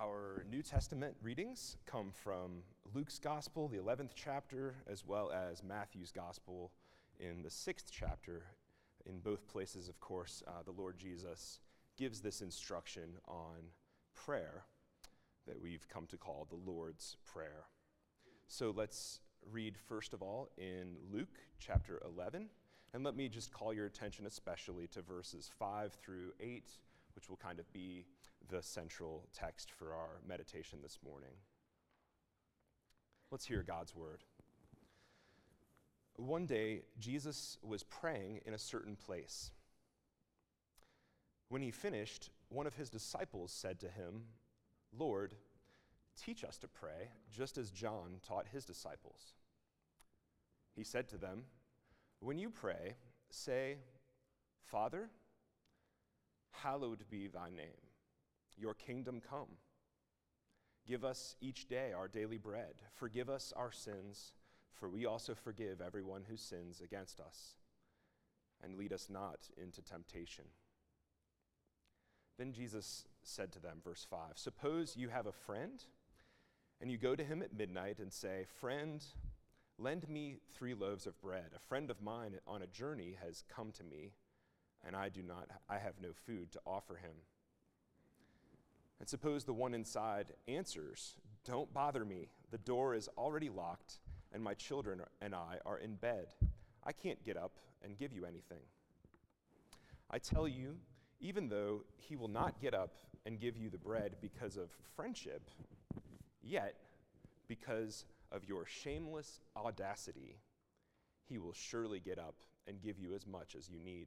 Our New Testament readings come from Luke's Gospel, the 11th chapter, as well as Matthew's Gospel in the 6th chapter. In both places, of course, uh, the Lord Jesus gives this instruction on prayer that we've come to call the Lord's Prayer. So let's read first of all in Luke chapter 11. And let me just call your attention especially to verses 5 through 8, which will kind of be the central text for our meditation this morning. Let's hear God's word. One day, Jesus was praying in a certain place. When he finished, one of his disciples said to him, Lord, teach us to pray, just as John taught his disciples. He said to them, When you pray, say, Father, hallowed be thy name your kingdom come. Give us each day our daily bread. Forgive us our sins, for we also forgive everyone who sins against us. And lead us not into temptation. Then Jesus said to them, verse 5 Suppose you have a friend, and you go to him at midnight and say, Friend, lend me three loaves of bread. A friend of mine on a journey has come to me, and I do not I have no food to offer him. And suppose the one inside answers, Don't bother me. The door is already locked, and my children and I are in bed. I can't get up and give you anything. I tell you, even though he will not get up and give you the bread because of friendship, yet, because of your shameless audacity, he will surely get up and give you as much as you need.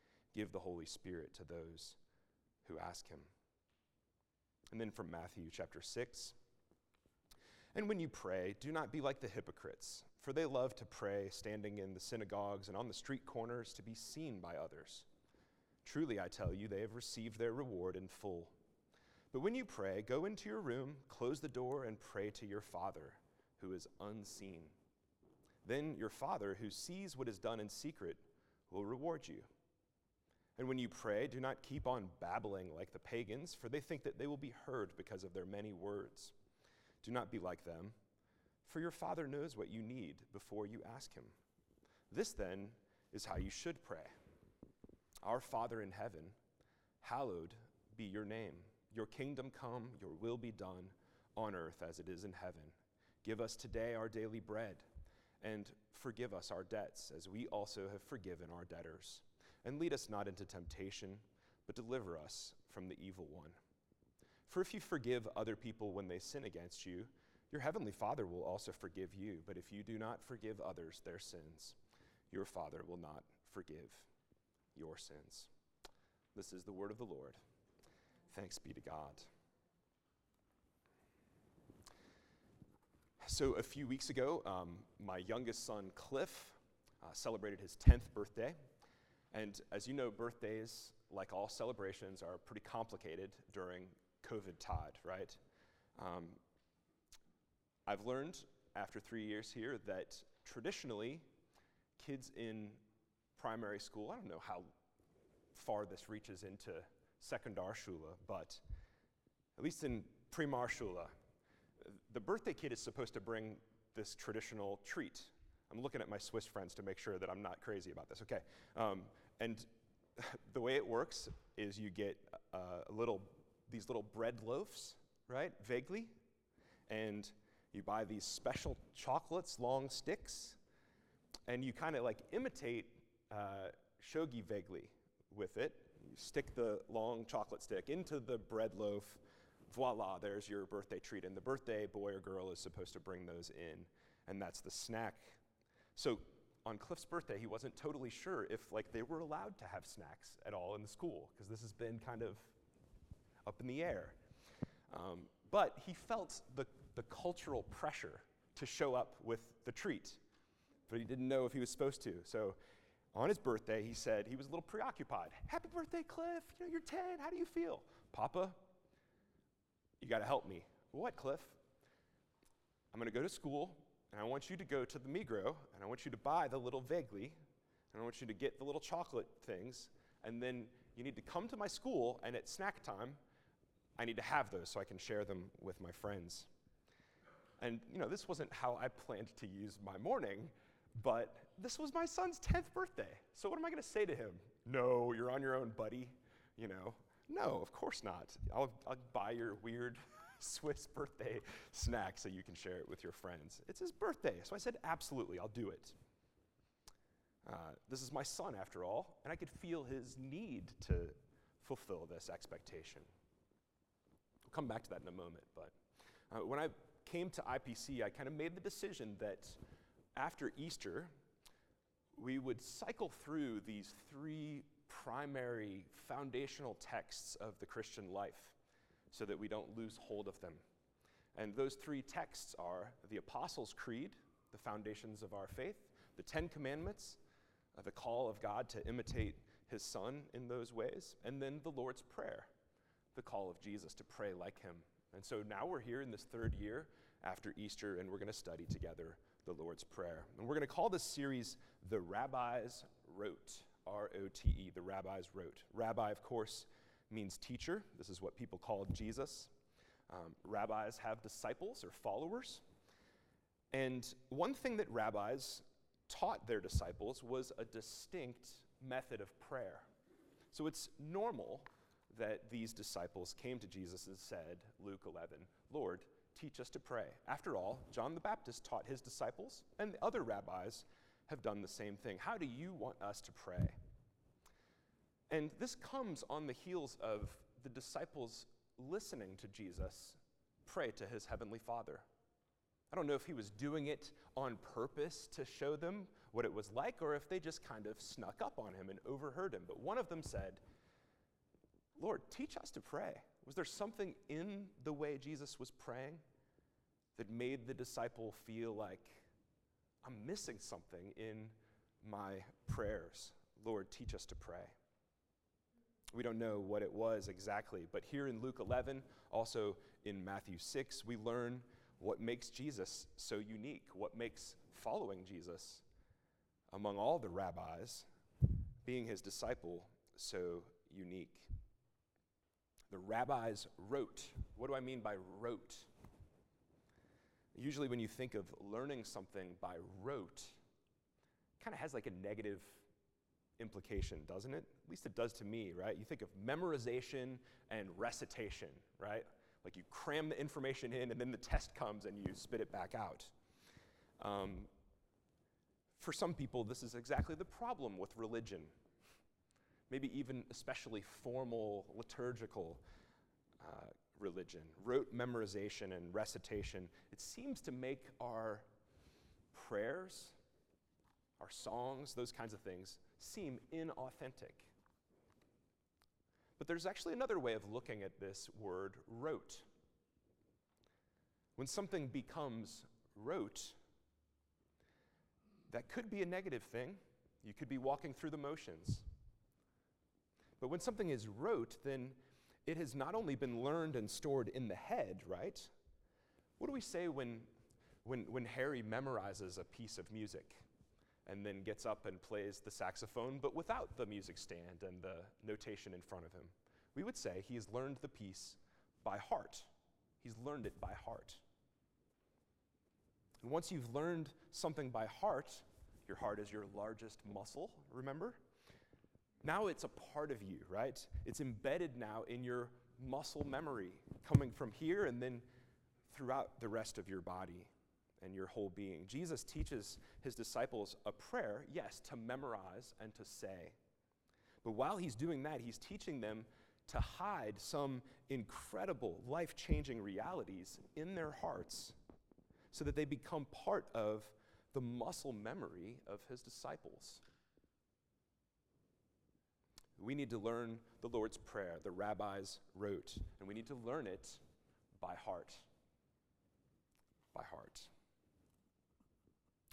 Give the Holy Spirit to those who ask him. And then from Matthew chapter 6. And when you pray, do not be like the hypocrites, for they love to pray standing in the synagogues and on the street corners to be seen by others. Truly, I tell you, they have received their reward in full. But when you pray, go into your room, close the door, and pray to your Father who is unseen. Then your Father, who sees what is done in secret, will reward you. And when you pray, do not keep on babbling like the pagans, for they think that they will be heard because of their many words. Do not be like them, for your Father knows what you need before you ask Him. This, then, is how you should pray Our Father in heaven, hallowed be your name. Your kingdom come, your will be done on earth as it is in heaven. Give us today our daily bread, and forgive us our debts as we also have forgiven our debtors and lead us not into temptation, but deliver us from the evil one. For if you forgive other people when they sin against you, your heavenly Father will also forgive you. But if you do not forgive others their sins, your Father will not forgive your sins. This is the word of the Lord. Thanks be to God. So, a few weeks ago, um, my youngest son, Cliff, uh, celebrated his 10th birthday. And as you know, birthdays, like all celebrations, are pretty complicated during COVID tide, right? Um, I've learned after three years here that traditionally, kids in primary school, I don't know how far this reaches into Sekundarschule, but at least in Primarschule, the birthday kid is supposed to bring this traditional treat. I'm looking at my Swiss friends to make sure that I'm not crazy about this. Okay. Um, and the way it works is you get uh, a little, these little bread loaves, right, Weggli, and you buy these special chocolates, long sticks, and you kind of like imitate uh, Schoggi-Weggli with it. You stick the long chocolate stick into the bread loaf. Voila, there's your birthday treat. And the birthday boy or girl is supposed to bring those in, and that's the snack. So on Cliff's birthday, he wasn't totally sure if like they were allowed to have snacks at all in the school because this has been kind of up in the air. Um, but he felt the, the cultural pressure to show up with the treat, but he didn't know if he was supposed to. So on his birthday, he said he was a little preoccupied. Happy birthday, Cliff. You know, you're 10. How do you feel? Papa, you got to help me. What, Cliff? I'm going to go to school, and I want you to go to the Migros, and I want you to buy the little Weggli, and I want you to get the little chocolate things, and then you need to come to my school, and at snack time, I need to have those so I can share them with my friends. And, you know, this wasn't how I planned to use my morning, but this was my son's 10th birthday. So what am I going to say to him? No, you're on your own, buddy. You know, no, of course not. I'll, I'll buy your weird Swiss birthday snack so you can share it with your friends. It's his birthday. So I said, absolutely, I'll do it. Uh, this is my son, after all, and I could feel his need to fulfill this expectation. We'll come back to that in a moment, but uh, when I came to IPC, I kind of made the decision that after Easter, we would cycle through these three primary foundational texts of the Christian life so that we don't lose hold of them. And those three texts are the Apostles' Creed, the foundations of our faith, the Ten Commandments, uh, the call of God to imitate his Son in those ways, and then the Lord's Prayer, the call of Jesus to pray like him. And so now we're here in this third year after Easter, and we're going to study together the Lord's Prayer. And we're going to call this series The Rabbis Wrote, R O T E, The Rabbis Wrote. Rabbi, of course, means teacher. This is what people called Jesus. Um, rabbis have disciples or followers. And one thing that rabbis taught their disciples was a distinct method of prayer. So it's normal that these disciples came to Jesus and said, Luke 11, Lord, teach us to pray. After all, John the Baptist taught his disciples, and the other rabbis have done the same thing. How do you want us to pray? And this comes on the heels of the disciples listening to Jesus pray to his heavenly Father. I don't know if he was doing it on purpose to show them what it was like, or if they just kind of snuck up on him and overheard him. But one of them said, Lord, teach us to pray. Was there something in the way Jesus was praying that made the disciple feel like, I'm missing something in my prayers? Lord, teach us to pray. We don't know what it was exactly, but here in Luke 11, also in Matthew 6, we learn what makes Jesus so unique, what makes following Jesus among all the rabbis, being his disciple, so unique. The rabbis wrote. What do I mean by wrote? Usually, when you think of learning something by rote, kind of has like a negative implication, doesn't it? At least it does to me, right? You think of memorization and recitation, right? Like you cram the information in and then the test comes and you spit it back out. Um, for some people, this is exactly the problem with religion. Maybe even especially formal, liturgical uh, religion. Rote memorization and recitation, it seems to make our prayers, our songs, those kinds of things, seem inauthentic. But there's actually another way of looking at this word rote. When something becomes rote, that could be a negative thing. You could be walking through the motions. But when something is rote, then it has not only been learned and stored in the head, right? What do we say when, when, when Harry memorizes a piece of music? And then gets up and plays the saxophone, but without the music stand and the notation in front of him. We would say he has learned the piece by heart. He's learned it by heart. And once you've learned something by heart, your heart is your largest muscle, remember? Now it's a part of you, right? It's embedded now in your muscle memory, coming from here and then throughout the rest of your body and your whole being. Jesus teaches his disciples a prayer, yes, to memorize and to say. But while he's doing that, he's teaching them to hide some incredible, life changing realities in their hearts so that they become part of the muscle memory of his disciples. We need to learn the Lord's Prayer, the rabbis wrote, and we need to learn it by heart. By heart.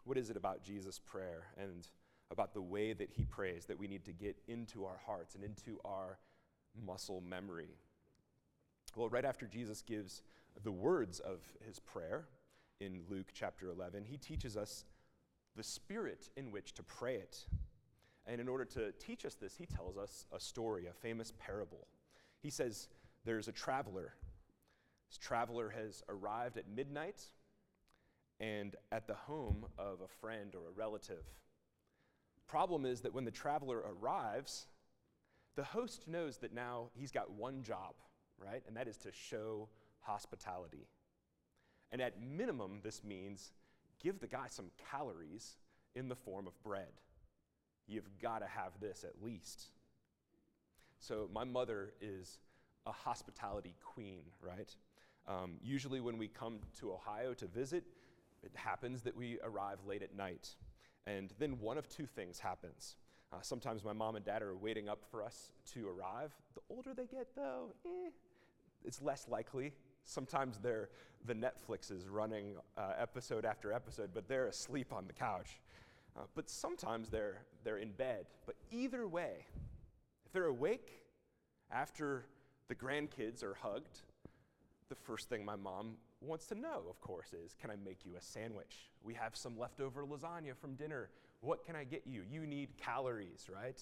What is it about Jesus' prayer and about the way that he prays that we need to get into our hearts and into our muscle memory? Well, right after Jesus gives the words of his prayer in Luke chapter 11, he teaches us the spirit in which to pray it. And in order to teach us this, he tells us a story, a famous parable. He says, There's a traveler. This traveler has arrived at midnight and at the home of a friend or a relative. Problem is that when the traveler arrives, the host knows that now he's got one job, right? And that is to show hospitality. And at minimum, this means give the guy some calories in the form of bread. You've got to have this at least. So, my mother is a hospitality queen, right? Um, usually, when we come to Ohio to visit, it happens that we arrive late at night. And then one of two things happens. Uh, sometimes my mom and dad are waiting up for us to arrive. The older they get, though, eh, it's less likely. Sometimes they're, the Netflix is running uh, episode after episode, but they're asleep on the couch. Uh, but sometimes they're, they're in bed. But either way, if they're awake after the grandkids are hugged, the first thing my mom wants to know, of course, is can I make you a sandwich? We have some leftover lasagna from dinner. What can I get you? You need calories, right?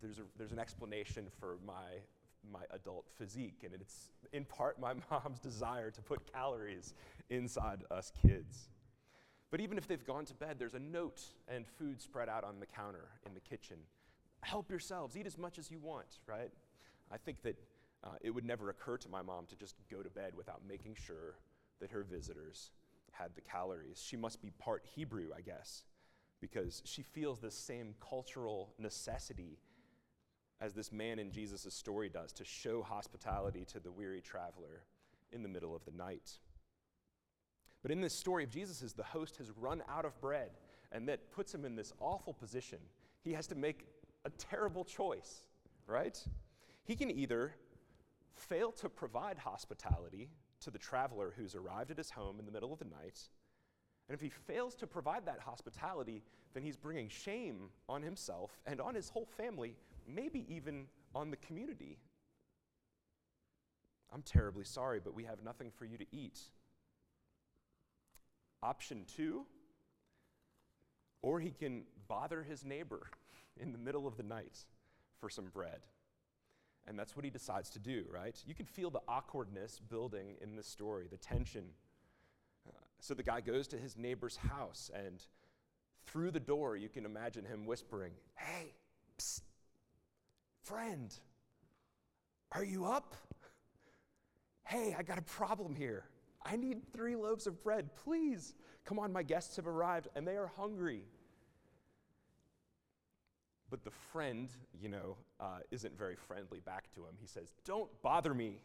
There's, a, there's an explanation for my, my adult physique, and it's in part my mom's desire to put calories inside us kids. But even if they've gone to bed, there's a note and food spread out on the counter in the kitchen. Help yourselves, eat as much as you want, right? I think that uh, it would never occur to my mom to just go to bed without making sure that her visitors had the calories. She must be part Hebrew, I guess, because she feels the same cultural necessity as this man in Jesus' story does to show hospitality to the weary traveler in the middle of the night. But in this story of Jesus, the host has run out of bread, and that puts him in this awful position. He has to make a terrible choice, right? He can either fail to provide hospitality to the traveler who's arrived at his home in the middle of the night, and if he fails to provide that hospitality, then he's bringing shame on himself and on his whole family, maybe even on the community. I'm terribly sorry, but we have nothing for you to eat. Option two, or he can bother his neighbor in the middle of the night for some bread. And that's what he decides to do, right? You can feel the awkwardness building in this story, the tension. Uh, so the guy goes to his neighbor's house, and through the door, you can imagine him whispering, Hey, psst, friend, are you up? Hey, I got a problem here. I need three loaves of bread, please. Come on, my guests have arrived and they are hungry. But the friend, you know, uh, isn't very friendly back to him. He says, Don't bother me.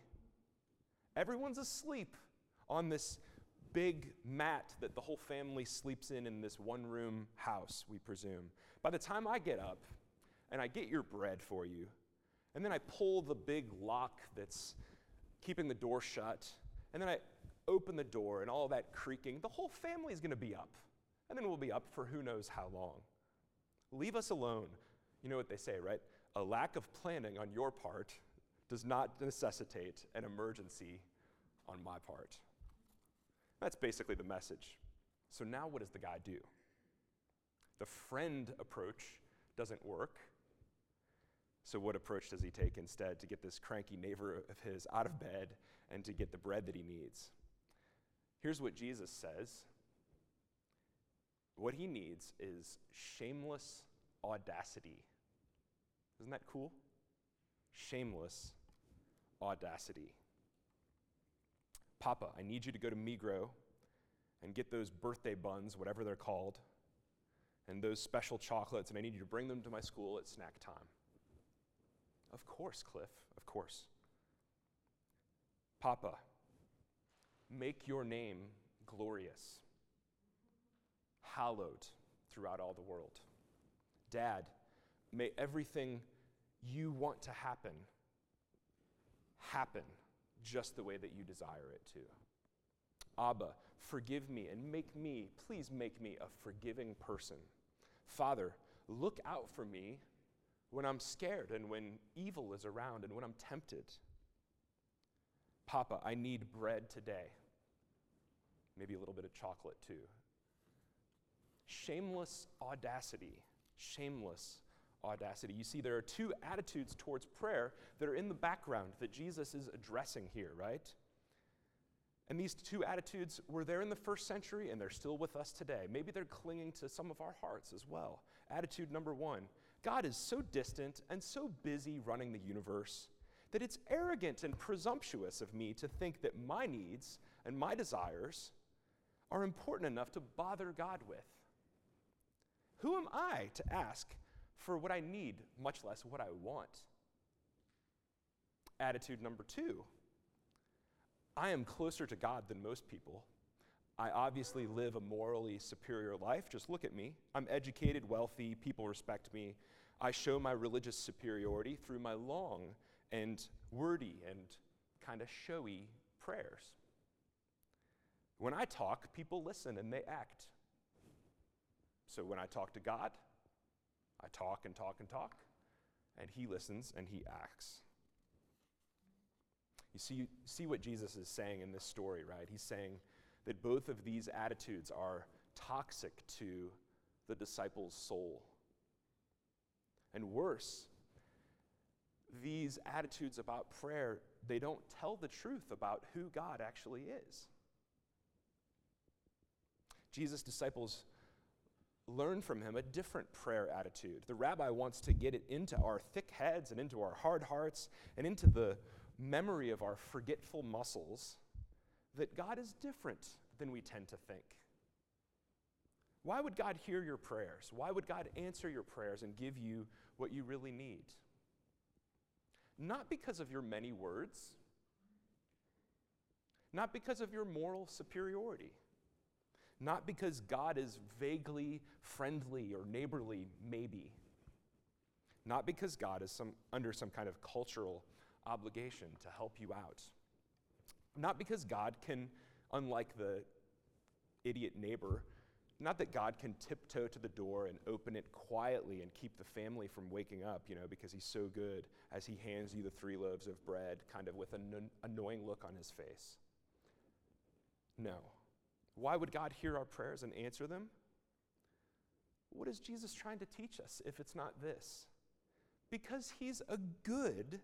Everyone's asleep on this big mat that the whole family sleeps in in this one room house, we presume. By the time I get up and I get your bread for you, and then I pull the big lock that's keeping the door shut, and then I open the door and all that creaking, the whole family is going to be up. And then we'll be up for who knows how long. Leave us alone. You know what they say, right? A lack of planning on your part does not necessitate an emergency on my part. That's basically the message. So now what does the guy do? The friend approach doesn't work. So, what approach does he take instead to get this cranky neighbor of his out of bed and to get the bread that he needs? Here's what Jesus says what he needs is shameless audacity. Isn't that cool? Shameless audacity. Papa, I need you to go to Migros and get those birthday buns, whatever they're called, and those special chocolates, and I need you to bring them to my school at snack time. Of course, Cliff, of course. Papa, make your name glorious, hallowed throughout all the world. Dad, may everything you want to happen happen just the way that you desire it to. Abba, forgive me and make me, please make me a forgiving person. Father, look out for me when I'm scared and when evil is around and when I'm tempted. Papa, I need bread today. Maybe a little bit of chocolate too. Shameless audacity. Shameless audacity. You see, there are two attitudes towards prayer that are in the background that Jesus is addressing here, right? And these two attitudes were there in the first century and they're still with us today. Maybe they're clinging to some of our hearts as well. Attitude number one God is so distant and so busy running the universe that it's arrogant and presumptuous of me to think that my needs and my desires are important enough to bother God with. Who am I to ask for what I need, much less what I want? Attitude number two I am closer to God than most people. I obviously live a morally superior life. Just look at me. I'm educated, wealthy, people respect me. I show my religious superiority through my long and wordy and kind of showy prayers. When I talk, people listen and they act. So when I talk to God, I talk and talk and talk, and He listens and He acts. You see, see what Jesus is saying in this story, right? He's saying that both of these attitudes are toxic to the disciple's soul. And worse, these attitudes about prayer, they don't tell the truth about who God actually is. Jesus' disciples learn from him a different prayer attitude. The rabbi wants to get it into our thick heads and into our hard hearts and into the memory of our forgetful muscles that God is different than we tend to think. Why would God hear your prayers? Why would God answer your prayers and give you what you really need? Not because of your many words, not because of your moral superiority, not because God is vaguely friendly or neighborly, maybe, not because God is some, under some kind of cultural obligation to help you out, not because God can, unlike the idiot neighbor, not that God can tiptoe to the door and open it quietly and keep the family from waking up, you know, because he's so good as he hands you the three loaves of bread, kind of with an annoying look on his face. No. Why would God hear our prayers and answer them? What is Jesus trying to teach us if it's not this? Because he's a good,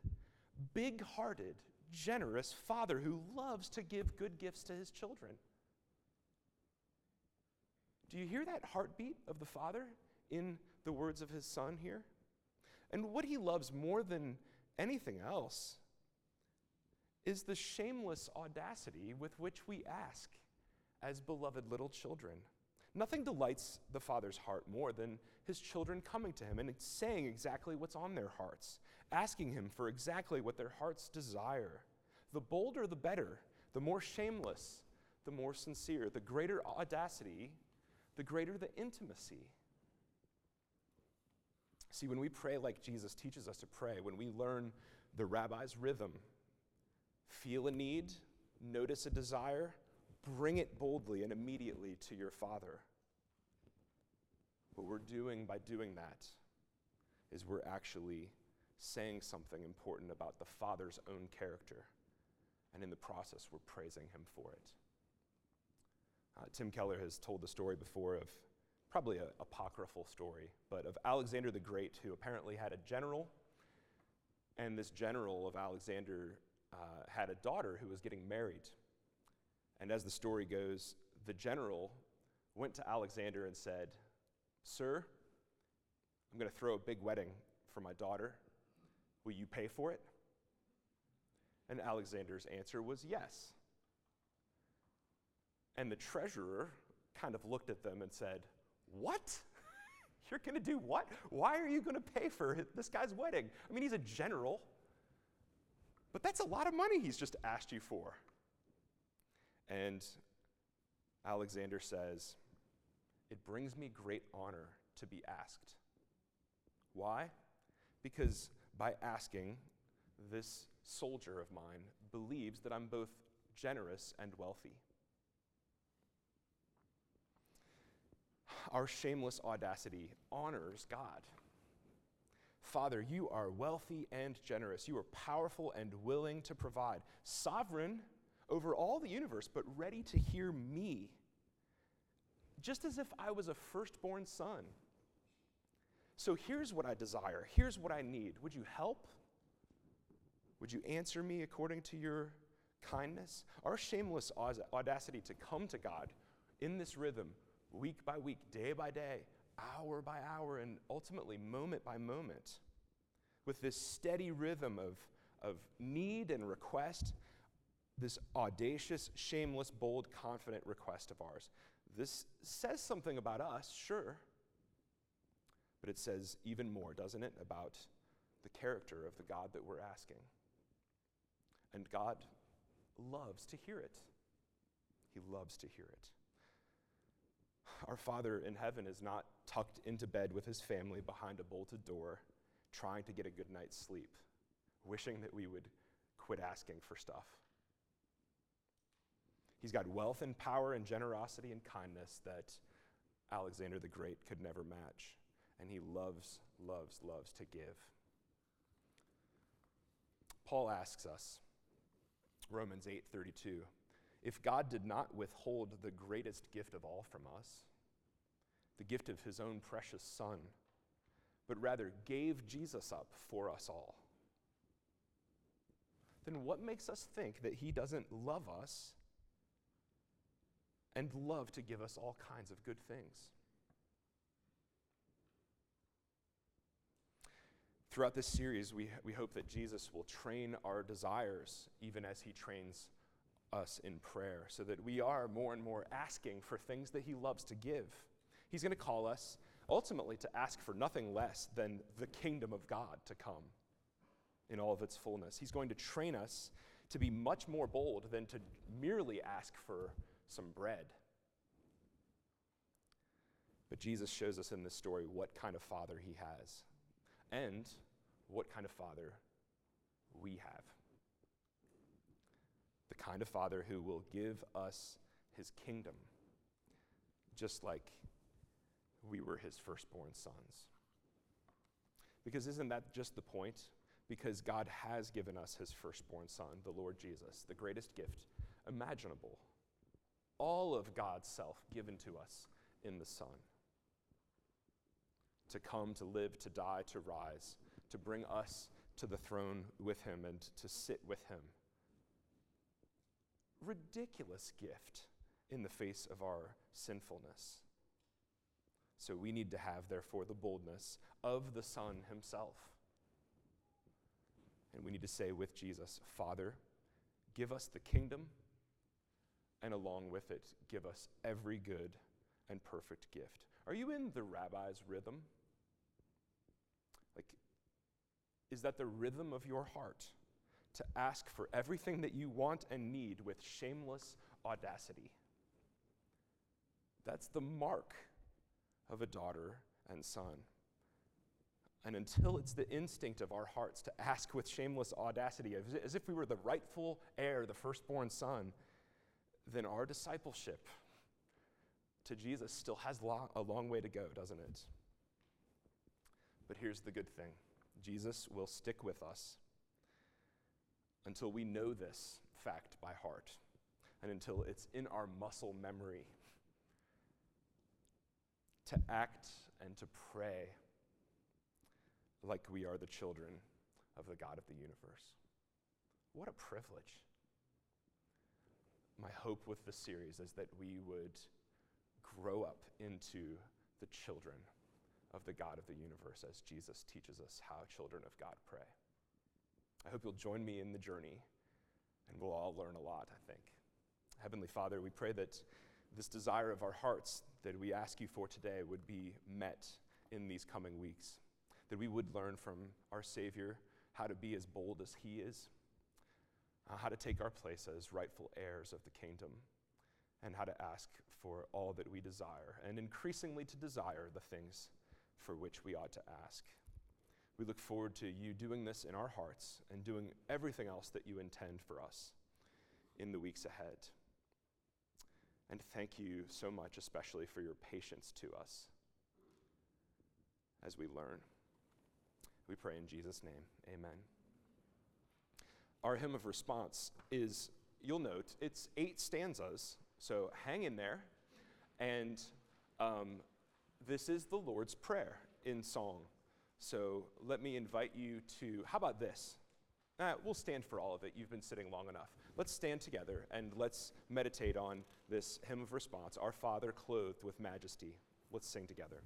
big hearted, generous father who loves to give good gifts to his children. Do you hear that heartbeat of the Father in the words of his Son here? And what he loves more than anything else is the shameless audacity with which we ask as beloved little children. Nothing delights the Father's heart more than his children coming to him and saying exactly what's on their hearts, asking him for exactly what their hearts desire. The bolder, the better. The more shameless, the more sincere. The greater audacity, the greater the intimacy. See, when we pray like Jesus teaches us to pray, when we learn the rabbi's rhythm, feel a need, notice a desire, bring it boldly and immediately to your Father. What we're doing by doing that is we're actually saying something important about the Father's own character. And in the process, we're praising Him for it. Uh, Tim Keller has told the story before of probably an apocryphal story, but of Alexander the Great, who apparently had a general, and this general of Alexander uh, had a daughter who was getting married. And as the story goes, the general went to Alexander and said, Sir, I'm going to throw a big wedding for my daughter. Will you pay for it? And Alexander's answer was yes. And the treasurer kind of looked at them and said, What? You're going to do what? Why are you going to pay for this guy's wedding? I mean, he's a general, but that's a lot of money he's just asked you for. And Alexander says, It brings me great honor to be asked. Why? Because by asking, this soldier of mine believes that I'm both generous and wealthy. Our shameless audacity honors God. Father, you are wealthy and generous. You are powerful and willing to provide, sovereign over all the universe, but ready to hear me, just as if I was a firstborn son. So here's what I desire. Here's what I need. Would you help? Would you answer me according to your kindness? Our shameless audacity to come to God in this rhythm, week by week, day by day, hour by hour, and ultimately moment by moment, with this steady rhythm of, of need and request, this audacious, shameless, bold, confident request of ours. This says something about us, sure, but it says even more, doesn't it, about the character of the God that we're asking. And God loves to hear it. He loves to hear it. Our Father in heaven is not tucked into bed with his family behind a bolted door, trying to get a good night's sleep, wishing that we would quit asking for stuff. He's got wealth and power and generosity and kindness that Alexander the Great could never match. And he loves, loves, loves to give. Paul asks us, Romans 8:32. If God did not withhold the greatest gift of all from us, the gift of his own precious son, but rather gave Jesus up for us all, then what makes us think that he doesn't love us and love to give us all kinds of good things? Throughout this series, we, we hope that Jesus will train our desires even as he trains us in prayer, so that we are more and more asking for things that he loves to give. He's going to call us ultimately to ask for nothing less than the kingdom of God to come in all of its fullness. He's going to train us to be much more bold than to merely ask for some bread. But Jesus shows us in this story what kind of father he has and what kind of father we have. The kind of father who will give us his kingdom, just like we were his firstborn sons. Because isn't that just the point? Because God has given us his firstborn son, the Lord Jesus, the greatest gift imaginable. All of God's self given to us in the Son to come, to live, to die, to rise, to bring us to the throne with him and to sit with him. Ridiculous gift in the face of our sinfulness. So we need to have, therefore, the boldness of the Son himself. And we need to say with Jesus, Father, give us the kingdom, and along with it, give us every good and perfect gift. Are you in the rabbi's rhythm? Like, is that the rhythm of your heart to ask for everything that you want and need with shameless audacity. That's the mark of a daughter and son. And until it's the instinct of our hearts to ask with shameless audacity, as if we were the rightful heir, the firstborn son, then our discipleship to Jesus still has a long way to go, doesn't it? But here's the good thing Jesus will stick with us until we know this fact by heart and until it's in our muscle memory to act and to pray like we are the children of the God of the universe. What a privilege. My hope with this series is that we would grow up into the children of the God of the universe as Jesus teaches us how children of God pray. I hope you'll join me in the journey, and we'll all learn a lot, I think. Heavenly Father, we pray that this desire of our hearts that we ask you for today would be met in these coming weeks, that we would learn from our Savior how to be as bold as He is, uh, how to take our place as rightful heirs of the kingdom, and how to ask for all that we desire, and increasingly to desire the things for which we ought to ask. We look forward to you doing this in our hearts and doing everything else that you intend for us in the weeks ahead. And thank you so much, especially for your patience to us as we learn. We pray in Jesus' name. Amen. Our hymn of response is, you'll note, it's eight stanzas, so hang in there. And um, this is the Lord's Prayer in song. So let me invite you to, how about this? Uh, we'll stand for all of it. You've been sitting long enough. Let's stand together and let's meditate on this hymn of response Our Father clothed with majesty. Let's sing together.